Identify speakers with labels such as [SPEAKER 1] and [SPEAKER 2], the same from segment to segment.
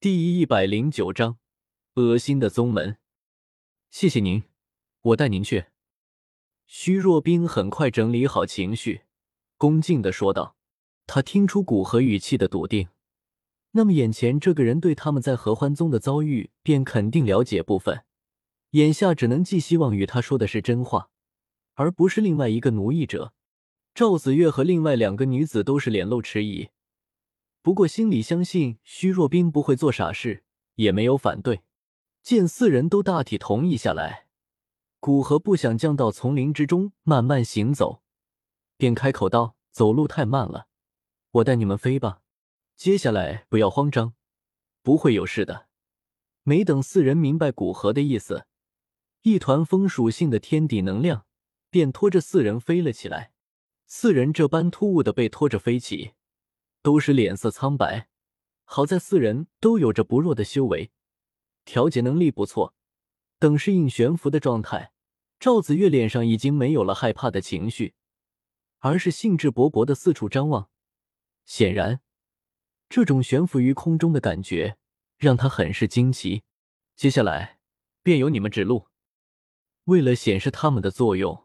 [SPEAKER 1] 第一百零九章，恶心的宗门。谢谢您，我带您去。虚若冰很快整理好情绪，恭敬的说道。他听出古河语气的笃定，那么眼前这个人对他们在合欢宗的遭遇便肯定了解部分，眼下只能寄希望于他说的是真话，而不是另外一个奴役者。赵子月和另外两个女子都是脸露迟疑。不过心里相信虚若冰不会做傻事，也没有反对。见四人都大体同意下来，古河不想降到丛林之中慢慢行走，便开口道：“走路太慢了，我带你们飞吧。接下来不要慌张，不会有事的。”没等四人明白古河的意思，一团风属性的天地能量便拖着四人飞了起来。四人这般突兀的被拖着飞起。都是脸色苍白，好在四人都有着不弱的修为，调节能力不错。等适应悬浮的状态，赵子月脸上已经没有了害怕的情绪，而是兴致勃勃的四处张望。显然，这种悬浮于空中的感觉让他很是惊奇。接下来便由你们指路。为了显示他们的作用，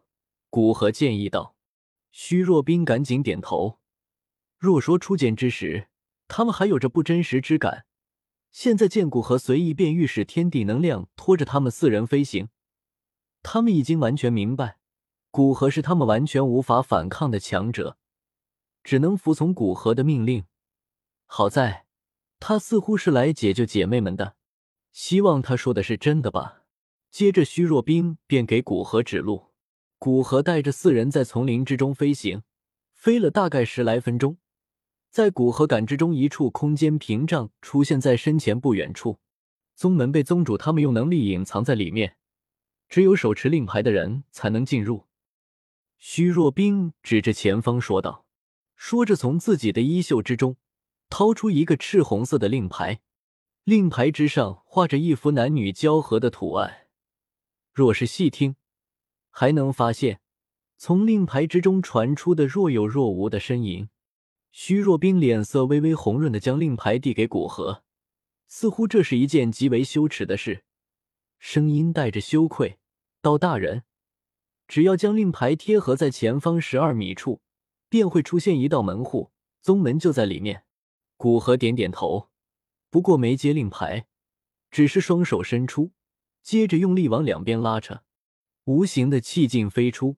[SPEAKER 1] 古河建议道。虚若冰赶紧点头。若说初见之时，他们还有着不真实之感，现在见古河随意便御使天地能量拖着他们四人飞行，他们已经完全明白，古河是他们完全无法反抗的强者，只能服从古河的命令。好在，他似乎是来解救姐妹们的，希望他说的是真的吧。接着，虚弱冰便给古河指路，古河带着四人在丛林之中飞行，飞了大概十来分钟。在古河感知中，一处空间屏障出现在身前不远处。宗门被宗主他们用能力隐藏在里面，只有手持令牌的人才能进入。虚若冰指着前方说道，说着从自己的衣袖之中掏出一个赤红色的令牌，令牌之上画着一幅男女交合的图案。若是细听，还能发现从令牌之中传出的若有若无的呻吟。虚若冰脸色微微红润的将令牌递给古河，似乎这是一件极为羞耻的事，声音带着羞愧：“道大人，只要将令牌贴合在前方十二米处，便会出现一道门户，宗门就在里面。”古河点点头，不过没接令牌，只是双手伸出，接着用力往两边拉扯，无形的气劲飞出，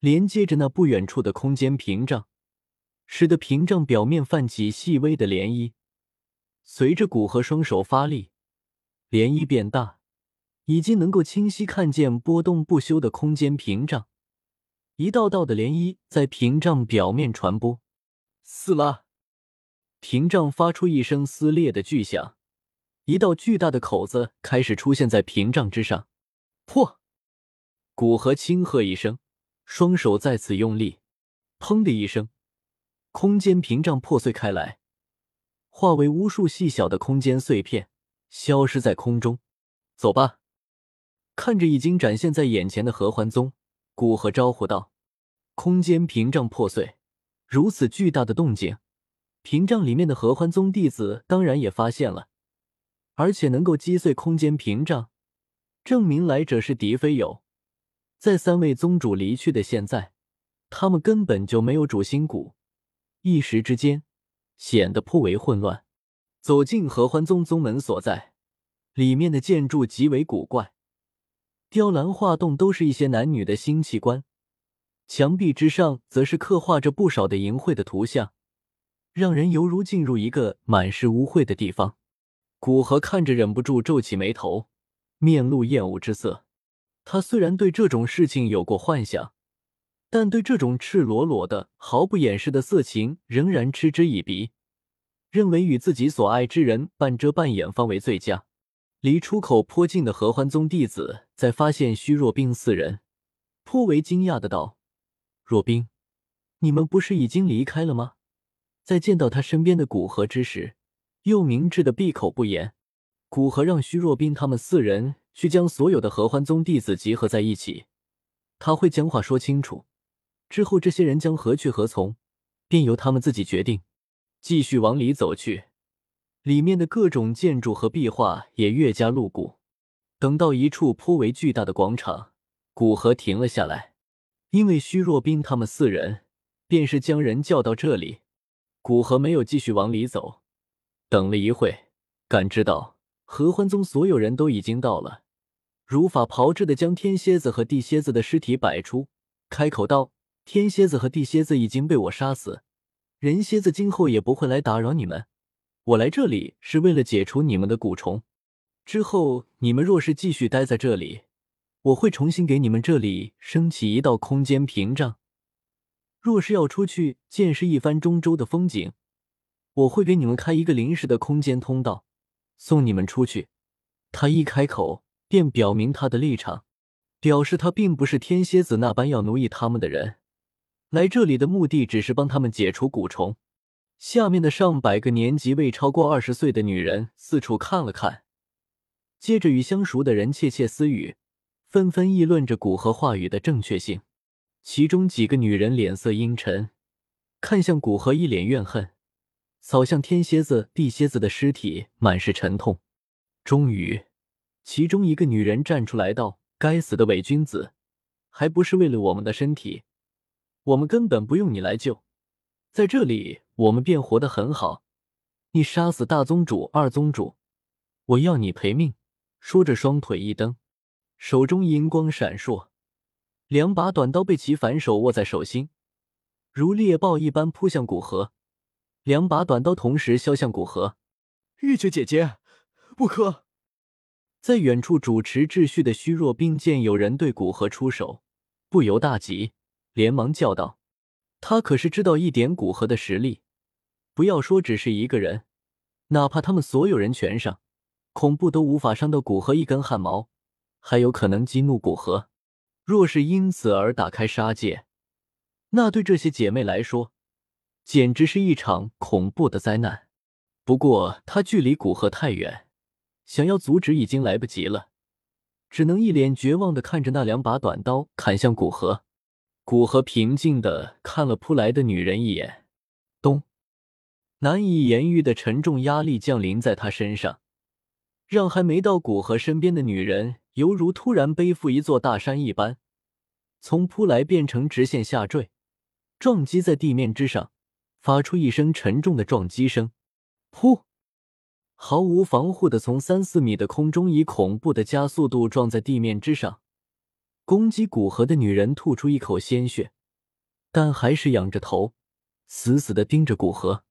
[SPEAKER 1] 连接着那不远处的空间屏障。使得屏障表面泛起细微的涟漪，随着古河双手发力，涟漪变大，已经能够清晰看见波动不休的空间屏障，一道道的涟漪在屏障表面传播。撕拉，屏障发出一声撕裂的巨响，一道巨大的口子开始出现在屏障之上。破！古河轻喝一声，双手再次用力，砰的一声。空间屏障破碎开来，化为无数细小的空间碎片，消失在空中。走吧！看着已经展现在眼前的合欢宗，古河招呼道：“空间屏障破碎，如此巨大的动静，屏障里面的合欢宗弟子当然也发现了，而且能够击碎空间屏障，证明来者是敌非友。在三位宗主离去的现在，他们根本就没有主心骨。”一时之间，显得颇为混乱。走进合欢宗宗门所在，里面的建筑极为古怪，雕栏画栋都是一些男女的新器官，墙壁之上则是刻画着不少的淫秽的图像，让人犹如进入一个满是污秽的地方。古河看着，忍不住皱起眉头，面露厌恶之色。他虽然对这种事情有过幻想。但对这种赤裸裸的、毫不掩饰的色情仍然嗤之以鼻，认为与自己所爱之人半遮半掩方为最佳。离出口颇近的合欢宗弟子在发现虚若冰四人，颇为惊讶的道：“若冰，你们不是已经离开了吗？”在见到他身边的古河之时，又明智的闭口不言。古河让虚若冰他们四人去将所有的合欢宗弟子集合在一起，他会将话说清楚。之后，这些人将何去何从，便由他们自己决定。继续往里走去，里面的各种建筑和壁画也越加露骨。等到一处颇为巨大的广场，古河停了下来，因为虚若冰他们四人便是将人叫到这里。古河没有继续往里走，等了一会，感知到合欢宗所有人都已经到了，如法炮制的将天蝎子和地蝎子的尸体摆出，开口道：“天蝎子和地蝎子已经被我杀死，人蝎子今后也不会来打扰你们。我来这里是为了解除你们的蛊虫。”之后，你们若是继续待在这里，我会重新给你们这里升起一道空间屏障。若是要出去见识一番中州的风景，我会给你们开一个临时的空间通道，送你们出去。他一开口，便表明他的立场，表示他并不是天蝎子那般要奴役他们的人，来这里的目的只是帮他们解除蛊虫。下面的上百个年纪未超过二十岁的女人四处看了看。接着与相熟的人窃窃私语，纷纷议论着古河话语的正确性。其中几个女人脸色阴沉，看向古河，一脸怨恨，扫向天蝎子、地蝎子的尸体，满是沉痛。终于，其中一个女人站出来道：“该死的伪君子，还不是为了我们的身体？我们根本不用你来救，在这里我们便活得很好。你杀死大宗主、二宗主，我要你赔命。”说着，双腿一蹬，手中银光闪烁，两把短刀被其反手握在手心，如猎豹一般扑向古河。两把短刀同时削向古河。
[SPEAKER 2] 玉珏姐姐，不可！
[SPEAKER 1] 在远处主持秩序的虚弱兵见有人对古河出手，不由大急，连忙叫道：“他可是知道一点古河的实力，不要说只是一个人，哪怕他们所有人全上。”恐怖都无法伤到古河一根汗毛，还有可能激怒古河。若是因此而打开杀戒，那对这些姐妹来说，简直是一场恐怖的灾难。不过他距离古河太远，想要阻止已经来不及了，只能一脸绝望的看着那两把短刀砍向古河。古河平静的看了扑来的女人一眼，咚，难以言喻的沉重压力降临在他身上。让还没到古河身边的女人，犹如突然背负一座大山一般，从扑来变成直线下坠，撞击在地面之上，发出一声沉重的撞击声。噗！毫无防护的从三四米的空中，以恐怖的加速度撞在地面之上。攻击古河的女人吐出一口鲜血，但还是仰着头，死死的盯着古河。